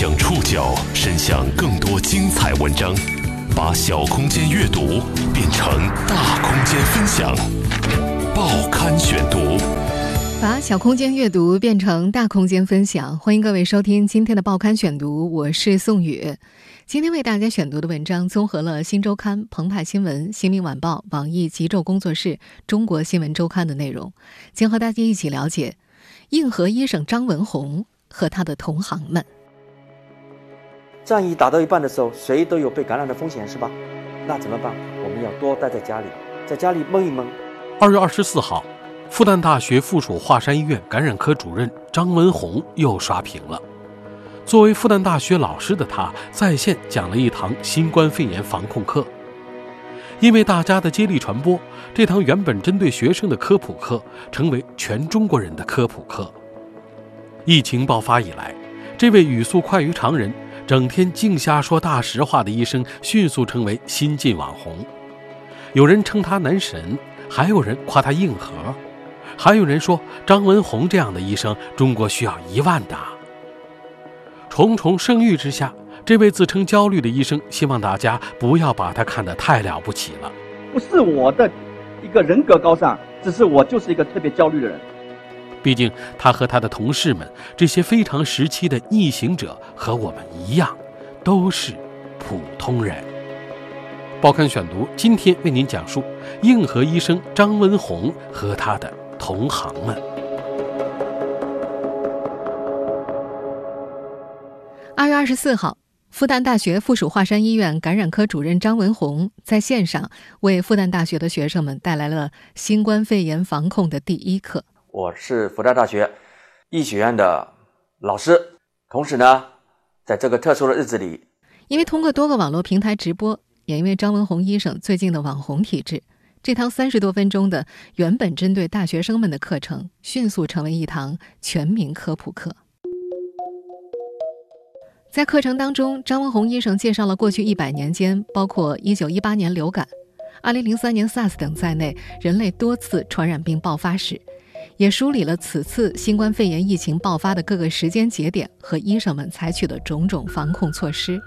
将触角伸向更多精彩文章，把小空间阅读变成大空间分享。报刊选读，把小空间阅读变成大空间分享。欢迎各位收听今天的报刊选读，我是宋宇。今天为大家选读的文章综合了《新周刊》、澎湃新闻、《新民晚报》、网易极昼工作室、中国新闻周刊的内容，将和大家一起了解硬核医生张文宏和他的同行们。战役打到一半的时候，谁都有被感染的风险，是吧？那怎么办？我们要多待在家里，在家里闷一闷。二月二十四号，复旦大学附属华山医院感染科主任张文宏又刷屏了。作为复旦大学老师的他，在线讲了一堂新冠肺炎防控课。因为大家的接力传播，这堂原本针对学生的科普课，成为全中国人的科普课。疫情爆发以来，这位语速快于常人。整天净瞎说大实话的医生，迅速成为新晋网红。有人称他男神，还有人夸他硬核，还有人说张文宏这样的医生，中国需要一万的。重重声誉之下，这位自称焦虑的医生，希望大家不要把他看得太了不起了。不是我的一个人格高尚，只是我就是一个特别焦虑的人。毕竟，他和他的同事们这些非常时期的逆行者和我们一样，都是普通人。报刊选读今天为您讲述硬核医生张文宏和他的同行们。二月二十四号，复旦大学附属华山医院感染科主任张文宏在线上为复旦大学的学生们带来了新冠肺炎防控的第一课。我是复旦大学医学院的老师，同时呢，在这个特殊的日子里，因为通过多个网络平台直播，也因为张文宏医生最近的网红体质，这堂三十多分钟的原本针对大学生们的课程，迅速成为一堂全民科普课。在课程当中，张文宏医生介绍了过去一百年间，包括一九一八年流感、二零零三年 SARS 等在内，人类多次传染病爆发史。也梳理了此次新冠肺炎疫情爆发的各个时间节点和医生们采取的种种防控措施。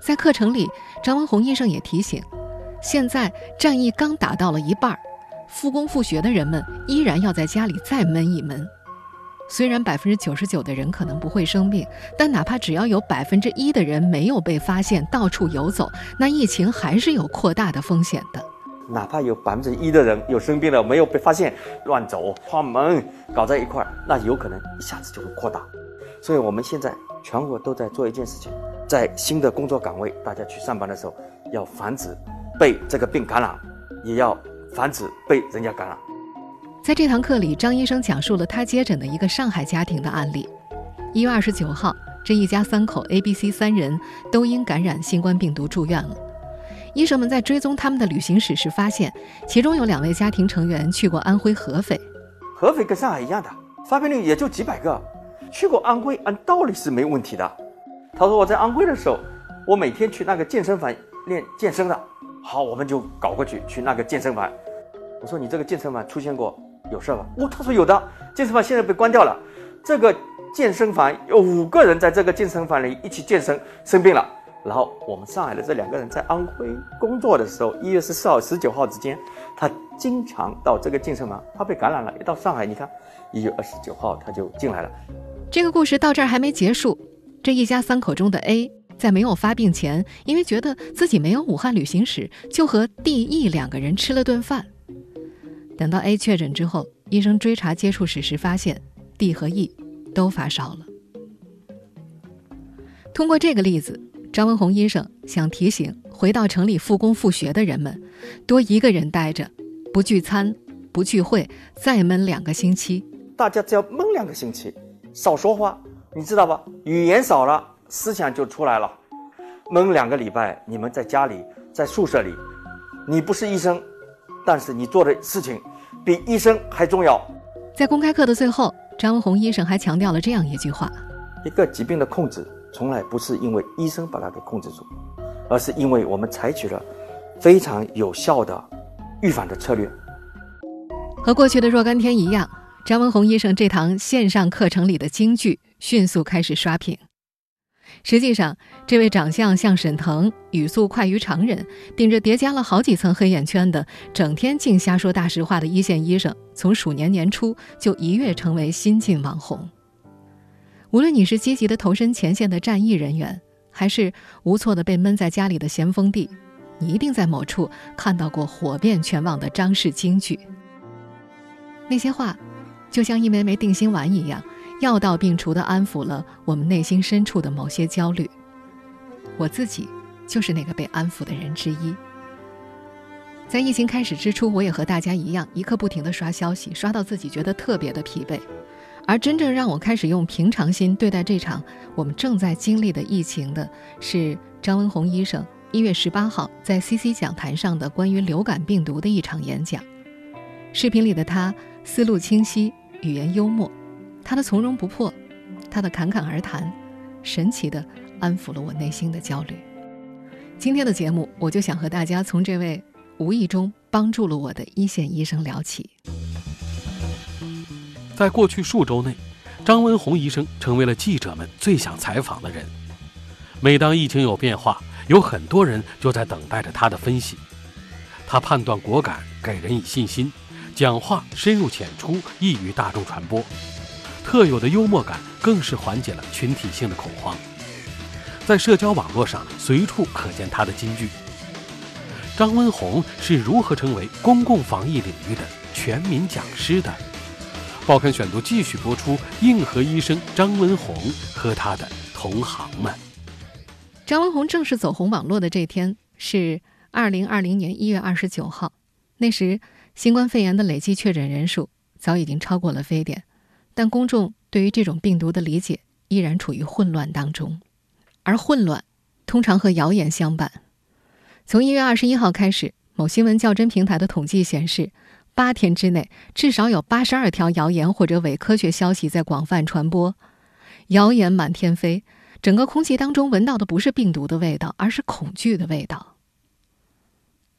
在课程里，张文宏医生也提醒：现在战役刚打到了一半儿，复工复学的人们依然要在家里再闷一闷。虽然百分之九十九的人可能不会生病，但哪怕只要有百分之一的人没有被发现到处游走，那疫情还是有扩大的风险的。哪怕有百分之一的人有生病了，没有被发现，乱走、串门搞在一块儿，那有可能一下子就会扩大。所以，我们现在全国都在做一件事情，在新的工作岗位，大家去上班的时候，要防止被这个病感染，也要防止被人家感染。在这堂课里，张医生讲述了他接诊的一个上海家庭的案例。一月二十九号，这一家三口 A、B、C 三人都因感染新冠病毒住院了。医生们在追踪他们的旅行史时发现，其中有两位家庭成员去过安徽合肥。合肥跟上海一样的，发病率也就几百个。去过安徽，按道理是没问题的。他说我在安徽的时候，我每天去那个健身房练健身的。好，我们就搞过去去那个健身房。我说你这个健身房出现过有事吧？哦，他说有的，健身房现在被关掉了。这个健身房有五个人在这个健身房里一起健身，生病了。然后我们上海的这两个人在安徽工作的时候，一月十四号、十九号之间，他经常到这个健身房，他被感染了。一到上海，你看，一月二十九号他就进来了。这个故事到这儿还没结束。这一家三口中的 A，在没有发病前，因为觉得自己没有武汉旅行史，就和 D、E 两个人吃了顿饭。等到 A 确诊之后，医生追查接触史时发现，D 和 E 都发烧了。通过这个例子。张文宏医生想提醒回到城里复工复学的人们，多一个人待着，不聚餐，不聚会，再闷两个星期。大家只要闷两个星期，少说话，你知道吧？语言少了，思想就出来了。闷两个礼拜，你们在家里，在宿舍里，你不是医生，但是你做的事情比医生还重要。在公开课的最后，张文宏医生还强调了这样一句话：一个疾病的控制。从来不是因为医生把它给控制住，而是因为我们采取了非常有效的预防的策略。和过去的若干天一样，张文宏医生这堂线上课程里的金句迅速开始刷屏。实际上，这位长相像沈腾、语速快于常人、顶着叠加了好几层黑眼圈的、整天净瞎说大实话的一线医生，从鼠年年初就一跃成为新晋网红。无论你是积极的投身前线的战役人员，还是无措的被闷在家里的咸丰帝，你一定在某处看到过火遍全网的张氏金句。那些话，就像一枚枚定心丸一样。药到病除地安抚了我们内心深处的某些焦虑。我自己就是那个被安抚的人之一。在疫情开始之初，我也和大家一样，一刻不停地刷消息，刷到自己觉得特别的疲惫。而真正让我开始用平常心对待这场我们正在经历的疫情的，是张文宏医生一月十八号在 CC 讲坛上的关于流感病毒的一场演讲。视频里的他思路清晰，语言幽默。他的从容不迫，他的侃侃而谈，神奇的安抚了我内心的焦虑。今天的节目，我就想和大家从这位无意中帮助了我的一线医生聊起。在过去数周内，张文宏医生成为了记者们最想采访的人。每当疫情有变化，有很多人就在等待着他的分析。他判断果敢，给人以信心，讲话深入浅出，易于大众传播。特有的幽默感更是缓解了群体性的恐慌，在社交网络上随处可见他的金句。张文宏是如何成为公共防疫领域的全民讲师的？报刊选读继续播出。硬核医生张文宏和他的同行们。张文宏正式走红网络的这天是二零二零年一月二十九号，那时新冠肺炎的累计确诊人数早已经超过了非典。但公众对于这种病毒的理解依然处于混乱当中，而混乱通常和谣言相伴。从一月二十一号开始，某新闻较真平台的统计显示，八天之内至少有八十二条谣言或者伪科学消息在广泛传播，谣言满天飞，整个空气当中闻到的不是病毒的味道，而是恐惧的味道。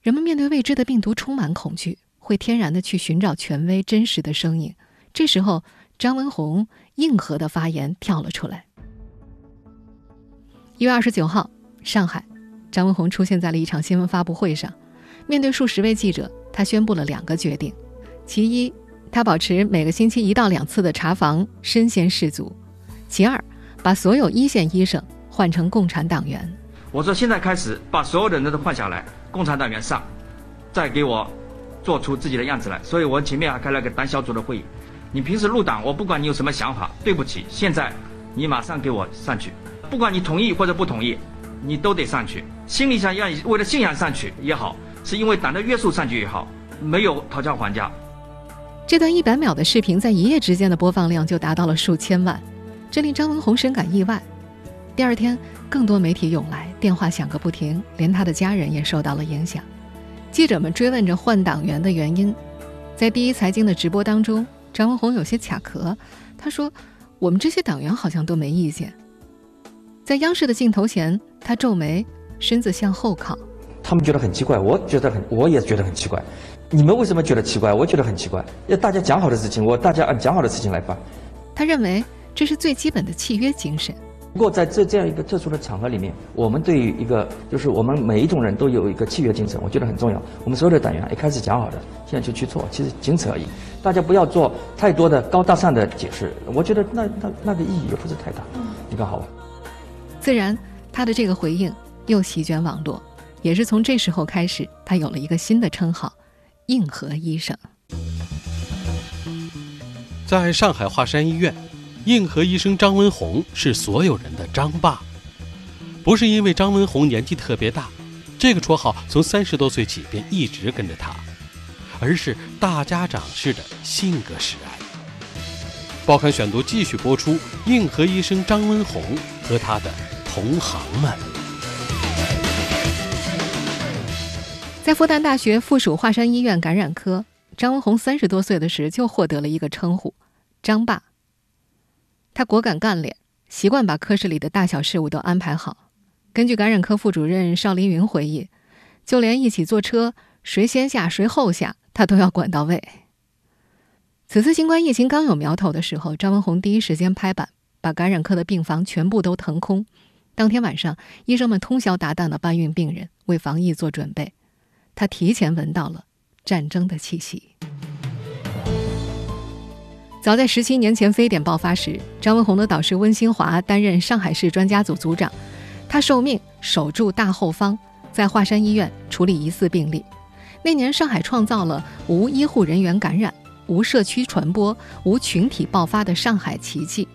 人们面对未知的病毒充满恐惧，会天然的去寻找权威、真实的声音。这时候。张文宏硬核的发言跳了出来。一月二十九号，上海，张文宏出现在了一场新闻发布会上，面对数十位记者，他宣布了两个决定：其一，他保持每个星期一到两次的查房，身先士卒；其二，把所有一线医生换成共产党员。我说，现在开始把所有的人都换下来，共产党员上，再给我做出自己的样子来。所以我前面还开了个党小组的会议。你平时入党，我不管你有什么想法，对不起，现在你马上给我上去，不管你同意或者不同意，你都得上去。心里想要为了信仰上去也好，是因为党的约束上去也好，没有讨价还价。这段一百秒的视频在一夜之间的播放量就达到了数千万，这令张文宏深感意外。第二天，更多媒体涌来，电话响个不停，连他的家人也受到了影响。记者们追问着换党员的原因，在第一财经的直播当中。张文宏有些卡壳，他说：“我们这些党员好像都没意见。”在央视的镜头前，他皱眉，身子向后靠。他们觉得很奇怪，我觉得很，我也觉得很奇怪。你们为什么觉得奇怪？我觉得很奇怪。要大家讲好的事情，我大家按讲好的事情来办。他认为这是最基本的契约精神。不过在这这样一个特殊的场合里面，我们对于一个就是我们每一种人都有一个契约精神，我觉得很重要。我们所有的党员一开始讲好的，现在就去做，其实仅此而已。大家不要做太多的高大上的解释，我觉得那那那个意义也不是太大。你看好吧？自然，他的这个回应又席卷网络，也是从这时候开始，他有了一个新的称号——硬核医生。在上海华山医院。硬核医生张文宏是所有人的张爸，不是因为张文宏年纪特别大，这个绰号从三十多岁起便一直跟着他，而是大家长式的性格使然。报刊选读继续播出：硬核医生张文宏和他的同行们。在复旦大学附属华山医院感染科，张文宏三十多岁的时就获得了一个称呼——张爸。他果敢干练，习惯把科室里的大小事务都安排好。根据感染科副主任邵林云回忆，就连一起坐车，谁先下谁后下，他都要管到位。此次新冠疫情刚有苗头的时候，张文宏第一时间拍板，把感染科的病房全部都腾空，当天晚上，医生们通宵达旦地搬运病人，为防疫做准备。他提前闻到了战争的气息。早在十七年前非典爆发时，张文宏的导师温新华担任上海市专家组组长，他受命守住大后方，在华山医院处理疑似病例。那年，上海创造了无医护人员感染、无社区传播、无群体爆发的上海奇迹。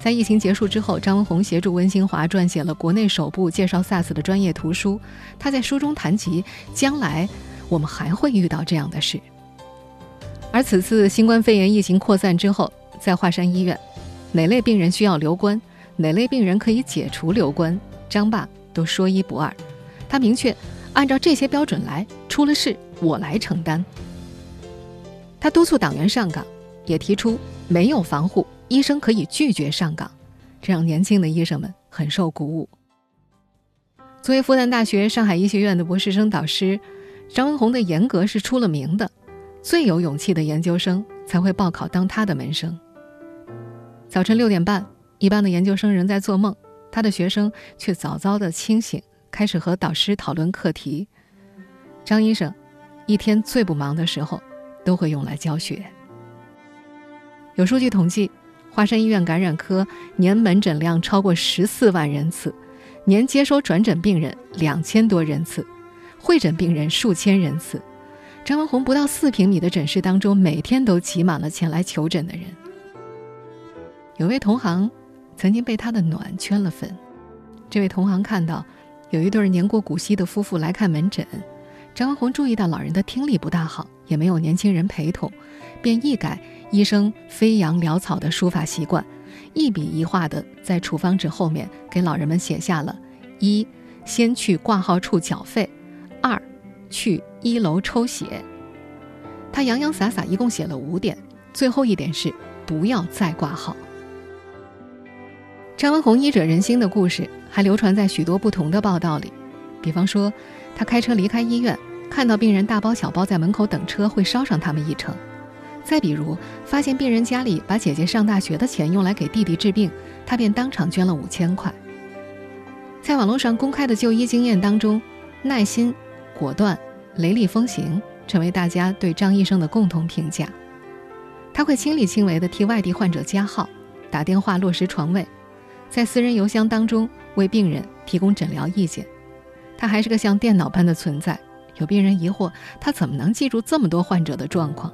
在疫情结束之后，张文宏协助温新华撰写了国内首部介绍 SARS 的专业图书。他在书中谈及，将来我们还会遇到这样的事。而此次新冠肺炎疫情扩散之后，在华山医院，哪类病人需要留观，哪类病人可以解除留观，张爸都说一不二。他明确，按照这些标准来，出了事我来承担。他督促党员上岗，也提出没有防护。医生可以拒绝上岗，这让年轻的医生们很受鼓舞。作为复旦大学上海医学院的博士生导师，张文宏的严格是出了名的。最有勇气的研究生才会报考当他的门生。早晨六点半，一般的研究生仍在做梦，他的学生却早早的清醒，开始和导师讨论课题。张医生一天最不忙的时候，都会用来教学。有数据统计。华山医院感染科年门诊量超过十四万人次，年接收转诊病人两千多人次，会诊病人数千人次。张文宏不到四平米的诊室当中，每天都挤满了前来求诊的人。有位同行曾经被他的暖圈了粉。这位同行看到有一对年过古稀的夫妇来看门诊，张文宏注意到老人的听力不大好，也没有年轻人陪同，便一改。医生飞扬潦草的书法习惯，一笔一画的在处方纸后面给老人们写下了：一、先去挂号处缴费；二、去一楼抽血。他洋洋洒洒一共写了五点，最后一点是不要再挂号。张文宏医者仁心的故事还流传在许多不同的报道里，比方说，他开车离开医院，看到病人大包小包在门口等车，会捎上他们一程。再比如，发现病人家里把姐姐上大学的钱用来给弟弟治病，他便当场捐了五千块。在网络上公开的就医经验当中，耐心、果断、雷厉风行，成为大家对张医生的共同评价。他会亲力亲为地替外地患者加号，打电话落实床位，在私人邮箱当中为病人提供诊疗意见。他还是个像电脑般的存在。有病人疑惑，他怎么能记住这么多患者的状况？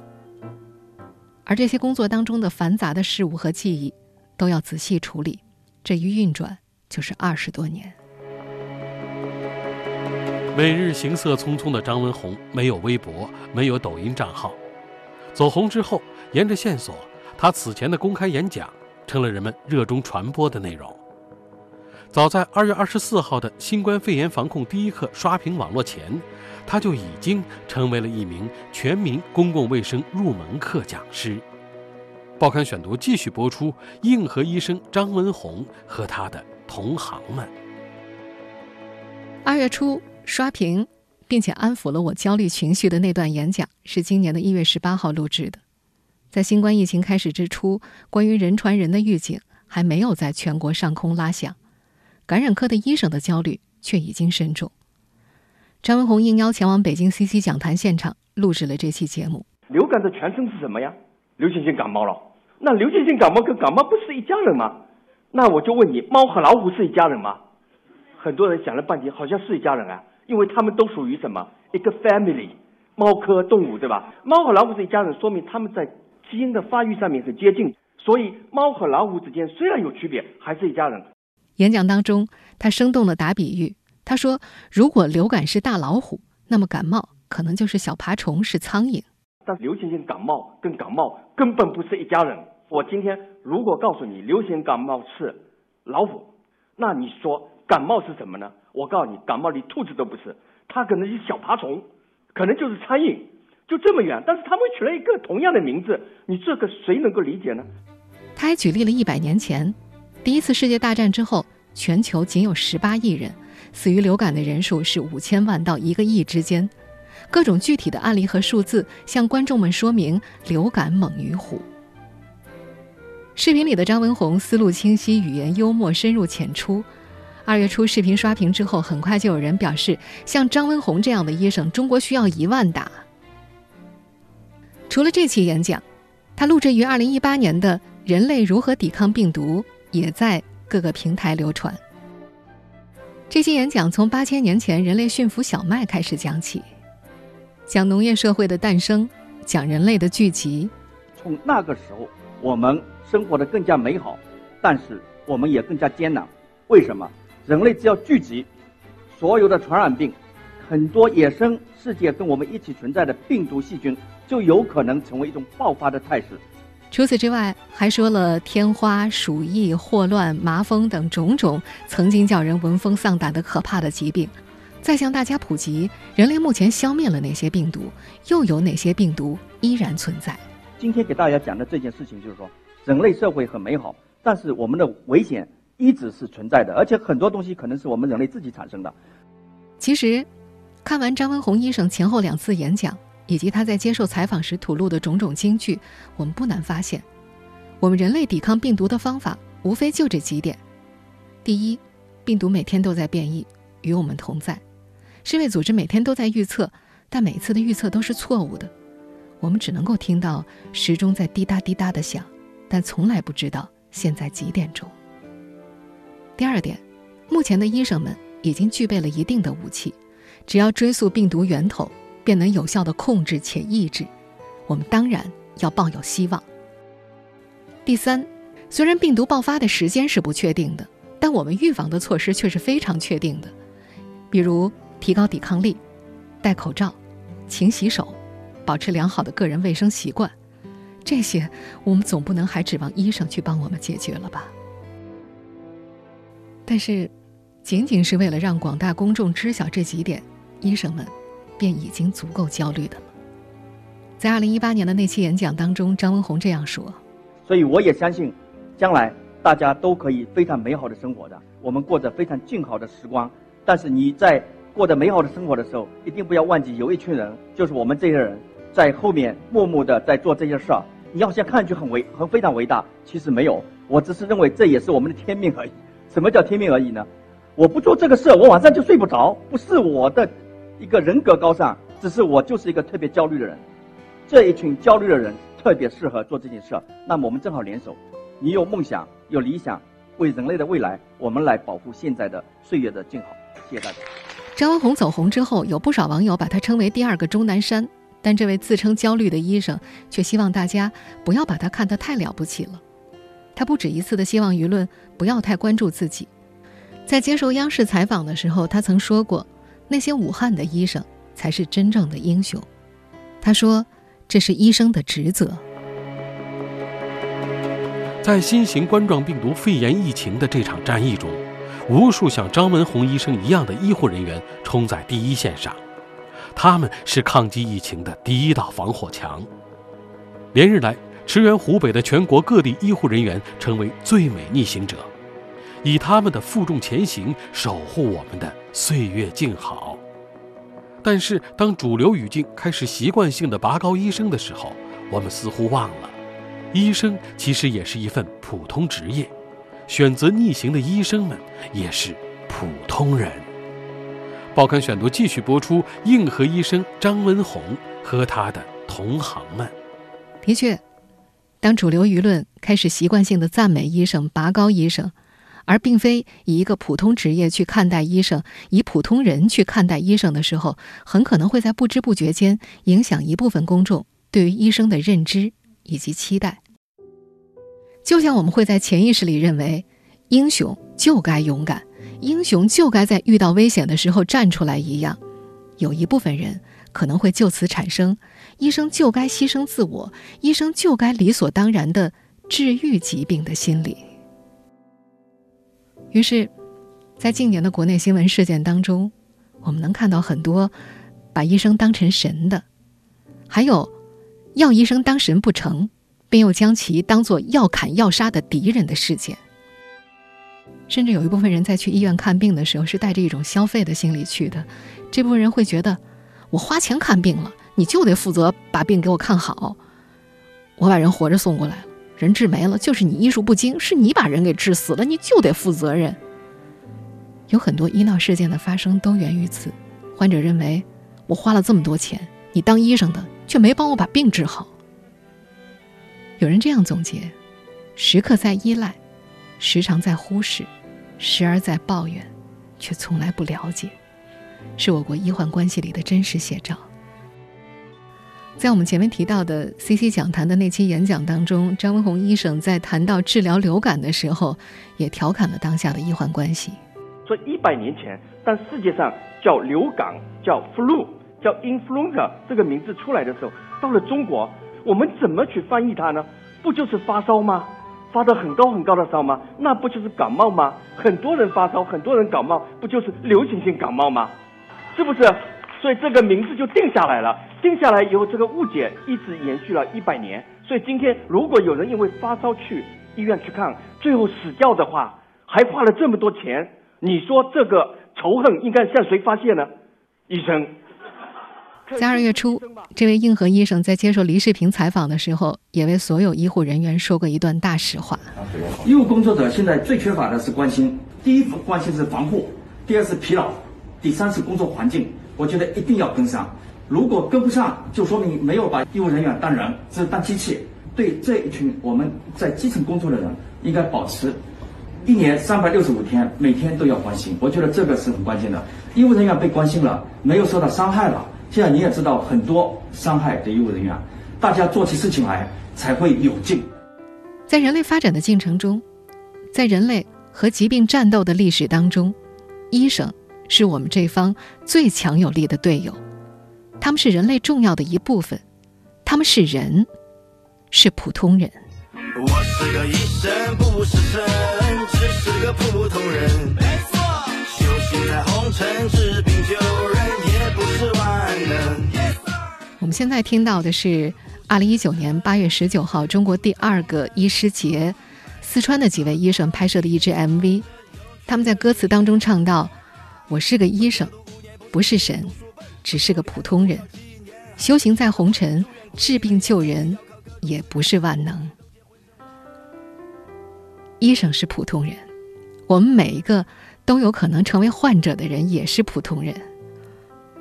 而这些工作当中的繁杂的事物和记忆，都要仔细处理，这一运转就是二十多年。每日行色匆匆的张文宏没有微博，没有抖音账号。走红之后，沿着线索，他此前的公开演讲成了人们热衷传播的内容。早在二月二十四号的新冠肺炎防控第一课刷屏网络前。他就已经成为了一名全民公共卫生入门课讲师。报刊选读继续播出：硬核医生张文宏和他的同行们。二月初刷屏，并且安抚了我焦虑情绪的那段演讲，是今年的一月十八号录制的。在新冠疫情开始之初，关于人传人的预警还没有在全国上空拉响，感染科的医生的焦虑却已经深重。张文宏应邀前往北京 CC 讲坛现场录制了这期节目。流感的全称是什么呀？流行性感冒了。那流行性感冒跟感冒不是一家人吗？那我就问你，猫和老虎是一家人吗？很多人想了半天，好像是一家人啊，因为他们都属于什么一个 family，猫科动物对吧？猫和老虎是一家人，说明他们在基因的发育上面很接近，所以猫和老虎之间虽然有区别，还是一家人。演讲当中，他生动的打比喻。他说：“如果流感是大老虎，那么感冒可能就是小爬虫，是苍蝇。但流行性感冒跟感冒根本不是一家人。我今天如果告诉你流行感冒是老虎，那你说感冒是什么呢？我告诉你，感冒连兔子都不是，它可能是小爬虫，可能就是苍蝇，就这么远。但是他们取了一个同样的名字，你这个谁能够理解呢？”他还举例了一百年前，第一次世界大战之后，全球仅有十八亿人。死于流感的人数是五千万到一个亿之间，各种具体的案例和数字向观众们说明流感猛于虎。视频里的张文宏思路清晰，语言幽默，深入浅出，二月初视频刷屏之后，很快就有人表示，像张文宏这样的医生，中国需要一万打。除了这期演讲，他录制于二零一八年的《人类如何抵抗病毒》也在各个平台流传。这期演讲从八千年前人类驯服小麦开始讲起，讲农业社会的诞生，讲人类的聚集。从那个时候，我们生活的更加美好，但是我们也更加艰难。为什么？人类只要聚集，所有的传染病，很多野生世界跟我们一起存在的病毒细菌，就有可能成为一种爆发的态势。除此之外，还说了天花、鼠疫、霍乱、麻风等种种曾经叫人闻风丧胆的可怕的疾病，再向大家普及人类目前消灭了哪些病毒，又有哪些病毒依然存在。今天给大家讲的这件事情，就是说人类社会很美好，但是我们的危险一直是存在的，而且很多东西可能是我们人类自己产生的。其实，看完张文宏医生前后两次演讲。以及他在接受采访时吐露的种种金句，我们不难发现，我们人类抵抗病毒的方法无非就这几点：第一，病毒每天都在变异，与我们同在；世卫组织每天都在预测，但每次的预测都是错误的，我们只能够听到时钟在滴答滴答的响，但从来不知道现在几点钟。第二点，目前的医生们已经具备了一定的武器，只要追溯病毒源头。便能有效的控制且抑制，我们当然要抱有希望。第三，虽然病毒爆发的时间是不确定的，但我们预防的措施却是非常确定的，比如提高抵抗力、戴口罩、勤洗手、保持良好的个人卫生习惯，这些我们总不能还指望医生去帮我们解决了吧？但是，仅仅是为了让广大公众知晓这几点，医生们。便已经足够焦虑的了。在二零一八年的那期演讲当中，张文宏这样说：“所以我也相信，将来大家都可以非常美好的生活的，我们过着非常静好的时光。但是你在过着美好的生活的时候，一定不要忘记有一群人，就是我们这些人，在后面默默的在做这些事儿。你好像看上去很伟、很非常伟大，其实没有。我只是认为这也是我们的天命而已。什么叫天命而已呢？我不做这个事，我晚上就睡不着，不是我的。”一个人格高尚，只是我就是一个特别焦虑的人。这一群焦虑的人特别适合做这件事。那么我们正好联手，你有梦想，有理想，为人类的未来，我们来保护现在的岁月的静好。谢谢大家。张文宏走红之后，有不少网友把他称为第二个钟南山，但这位自称焦虑的医生却希望大家不要把他看得太了不起了。他不止一次的希望舆论不要太关注自己。在接受央视采访的时候，他曾说过。那些武汉的医生才是真正的英雄，他说：“这是医生的职责。”在新型冠状病毒肺炎疫情的这场战役中，无数像张文宏医生一样的医护人员冲在第一线上，他们是抗击疫情的第一道防火墙。连日来，驰援湖北的全国各地医护人员成为最美逆行者。以他们的负重前行，守护我们的岁月静好。但是，当主流语境开始习惯性的拔高医生的时候，我们似乎忘了，医生其实也是一份普通职业，选择逆行的医生们也是普通人。报刊选读继续播出：硬核医生张文宏和他的同行们。的确，当主流舆论开始习惯性的赞美医生、拔高医生。而并非以一个普通职业去看待医生，以普通人去看待医生的时候，很可能会在不知不觉间影响一部分公众对于医生的认知以及期待。就像我们会在潜意识里认为，英雄就该勇敢，英雄就该在遇到危险的时候站出来一样，有一部分人可能会就此产生，医生就该牺牲自我，医生就该理所当然的治愈疾病的心理。于是，在近年的国内新闻事件当中，我们能看到很多把医生当成神的，还有要医生当神不成，便又将其当做要砍要杀的敌人的事件。甚至有一部分人在去医院看病的时候是带着一种消费的心理去的，这部分人会觉得，我花钱看病了，你就得负责把病给我看好，我把人活着送过来了。人治没了，就是你医术不精，是你把人给治死了，你就得负责任。有很多医闹事件的发生都源于此。患者认为，我花了这么多钱，你当医生的却没帮我把病治好。有人这样总结：时刻在依赖，时常在忽视，时而在抱怨，却从来不了解，是我国医患关系里的真实写照。在我们前面提到的 CC 讲坛的那期演讲当中，张文宏医生在谈到治疗流感的时候，也调侃了当下的医患关系。说一百年前，当世界上叫流感、叫 flu、叫 influenza 这个名字出来的时候，到了中国，我们怎么去翻译它呢？不就是发烧吗？发的很高很高的烧吗？那不就是感冒吗？很多人发烧，很多人感冒，不就是流行性感冒吗？是不是？所以这个名字就定下来了。定下来以后，这个误解一直延续了一百年。所以今天，如果有人因为发烧去医院去看，最后死掉的话，还花了这么多钱，你说这个仇恨应该向谁发泄呢？医生。在二月初，这位硬核医生在接受黎世平采访的时候，也为所有医护人员说过一段大实话。医务工作者现在最缺乏的是关心，第一关心是防护，第二是疲劳，第三是工作环境。我觉得一定要跟上，如果跟不上，就说明没有把医务人员当人，只是当机器。对这一群我们在基层工作的人，应该保持一年三百六十五天，每天都要关心。我觉得这个是很关键的。医务人员被关心了，没有受到伤害了。现在你也知道，很多伤害的医务人员，大家做起事情来才会有劲。在人类发展的进程中，在人类和疾病战斗的历史当中，医生。是我们这方最强有力的队友，他们是人类重要的一部分，他们是人，是普通人。我是个医生，不是神，只是个普通人。没错，修行在红尘，治病救人，也不是万能。我们现在听到的是二零一九年八月十九号中国第二个医师节，四川的几位医生拍摄的一支 MV，他们在歌词当中唱到。我是个医生，不是神，只是个普通人。修行在红尘，治病救人，也不是万能。医生是普通人，我们每一个都有可能成为患者的人也是普通人。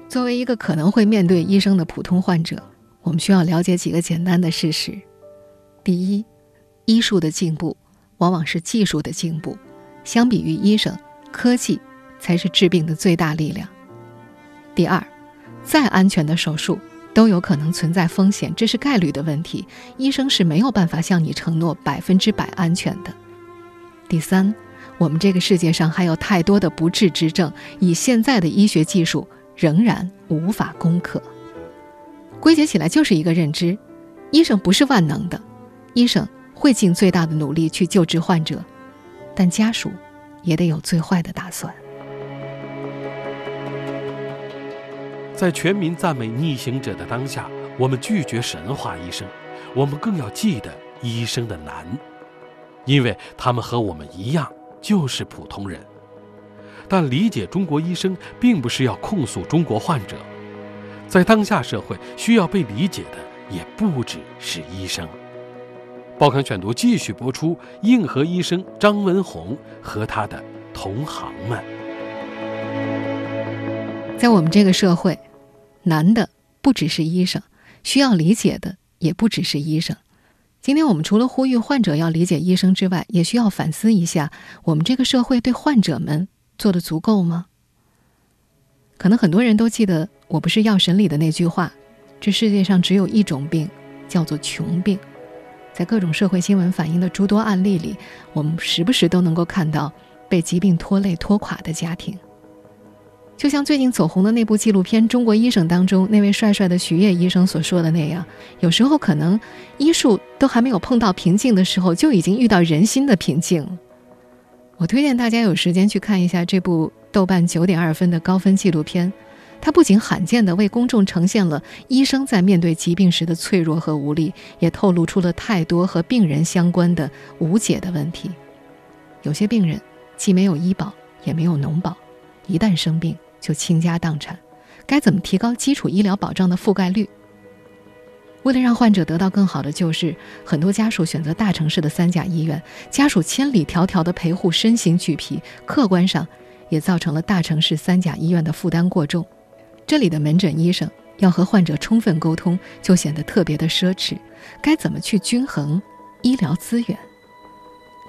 作为一个可能会面对医生的普通患者，我们需要了解几个简单的事实：第一，医术的进步往往是技术的进步，相比于医生，科技。才是治病的最大力量。第二，再安全的手术都有可能存在风险，这是概率的问题，医生是没有办法向你承诺百分之百安全的。第三，我们这个世界上还有太多的不治之症，以现在的医学技术仍然无法攻克。归结起来就是一个认知：医生不是万能的，医生会尽最大的努力去救治患者，但家属也得有最坏的打算。在全民赞美逆行者的当下，我们拒绝神话医生，我们更要记得医生的难，因为他们和我们一样就是普通人。但理解中国医生，并不是要控诉中国患者，在当下社会，需要被理解的也不只是医生。报刊选读继续播出：硬核医生张文宏和他的同行们。在我们这个社会，难的不只是医生，需要理解的也不只是医生。今天我们除了呼吁患者要理解医生之外，也需要反思一下，我们这个社会对患者们做的足够吗？可能很多人都记得《我不是药神》里的那句话：“这世界上只有一种病，叫做穷病。”在各种社会新闻反映的诸多案例里，我们时不时都能够看到被疾病拖累拖垮的家庭。就像最近走红的那部纪录片《中国医生》当中那位帅帅的徐烨医生所说的那样，有时候可能医术都还没有碰到瓶颈的时候，就已经遇到人心的瓶颈了。我推荐大家有时间去看一下这部豆瓣九点二分的高分纪录片，它不仅罕见地为公众呈现了医生在面对疾病时的脆弱和无力，也透露出了太多和病人相关的无解的问题。有些病人既没有医保，也没有农保，一旦生病。就倾家荡产，该怎么提高基础医疗保障的覆盖率？为了让患者得到更好的救治，很多家属选择大城市的三甲医院，家属千里迢迢的陪护身心俱疲，客观上也造成了大城市三甲医院的负担过重。这里的门诊医生要和患者充分沟通，就显得特别的奢侈。该怎么去均衡医疗资源？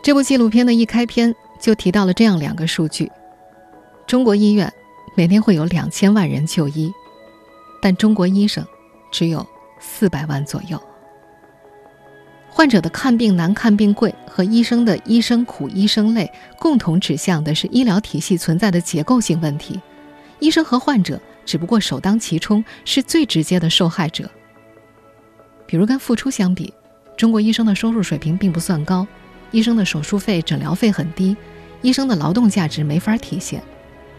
这部纪录片的一开篇就提到了这样两个数据：中国医院每天会有两千万人就医，但中国医生只有四百万左右。患者的看病难、看病贵和医生的医生苦、医生累，共同指向的是医疗体系存在的结构性问题。医生和患者只不过首当其冲，是最直接的受害者。比如跟付出相比，中国医生的收入水平并不算高，医生的手术费、诊疗费很低，医生的劳动价值没法体现。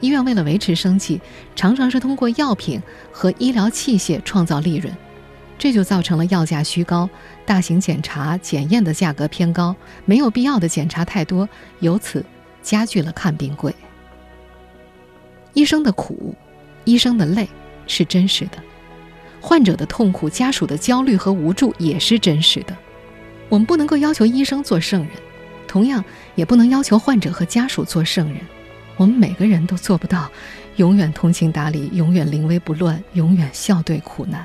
医院为了维持生计，常常是通过药品和医疗器械创造利润。这就造成了药价虚高，大型检查检验的价格偏高，没有必要的检查太多，由此加剧了看病贵。医生的苦，医生的累是真实的，患者的痛苦、家属的焦虑和无助也是真实的。我们不能够要求医生做圣人，同样也不能要求患者和家属做圣人。我们每个人都做不到永远通情达理，永远临危不乱，永远笑对苦难。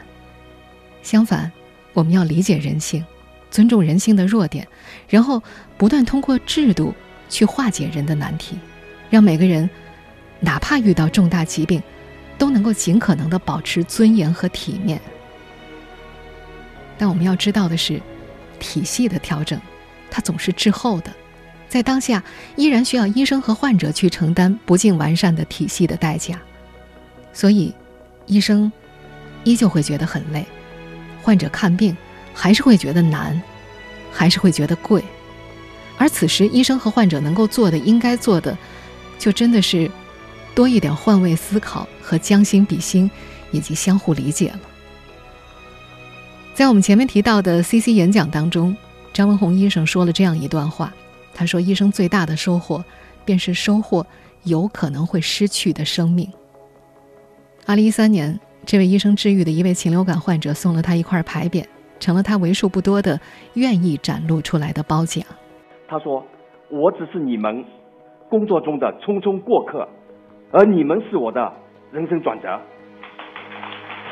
相反，我们要理解人性，尊重人性的弱点，然后不断通过制度去化解人的难题，让每个人哪怕遇到重大疾病，都能够尽可能的保持尊严和体面。但我们要知道的是，体系的调整，它总是滞后的，在当下依然需要医生和患者去承担不尽完善的体系的代价，所以，医生依旧会觉得很累。患者看病还是会觉得难，还是会觉得贵，而此时医生和患者能够做的、应该做的，就真的是多一点换位思考和将心比心，以及相互理解了。在我们前面提到的 CC 演讲当中，张文宏医生说了这样一段话，他说：“医生最大的收获，便是收获有可能会失去的生命。”二零一三年。这位医生治愈的一位禽流感患者送了他一块牌匾，成了他为数不多的愿意展露出来的褒奖。他说：“我只是你们工作中的匆匆过客，而你们是我的人生转折。”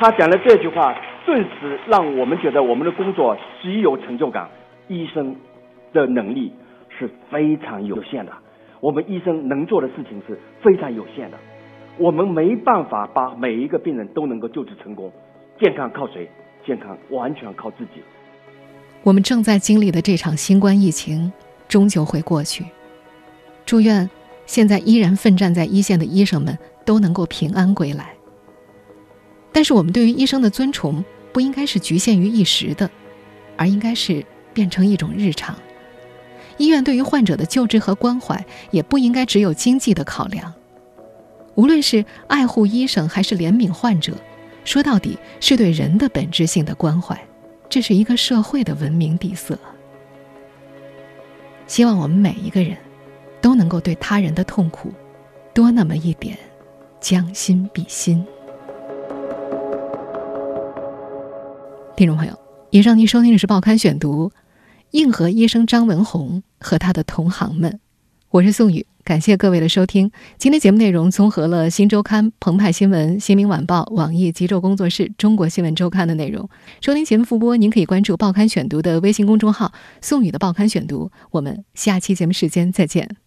他讲的这句话，顿时让我们觉得我们的工作极有成就感。医生的能力是非常有限的，我们医生能做的事情是非常有限的。我们没办法把每一个病人都能够救治成功，健康靠谁？健康完全靠自己。我们正在经历的这场新冠疫情终究会过去，祝愿现在依然奋战在一线的医生们都能够平安归来。但是，我们对于医生的尊崇不应该是局限于一时的，而应该是变成一种日常。医院对于患者的救治和关怀也不应该只有经济的考量。无论是爱护医生还是怜悯患者，说到底是对人的本质性的关怀，这是一个社会的文明底色。希望我们每一个人，都能够对他人的痛苦，多那么一点将心比心。听众朋友，以上您收听的是《报刊选读》，硬核医生张文宏和他的同行们，我是宋宇。感谢各位的收听。今天节目内容综合了《新周刊》、澎湃新闻、新民晚报、网易极昼工作室、中国新闻周刊的内容。收听节目复播，您可以关注《报刊选读》的微信公众号“宋宇的报刊选读”。我们下期节目时间再见。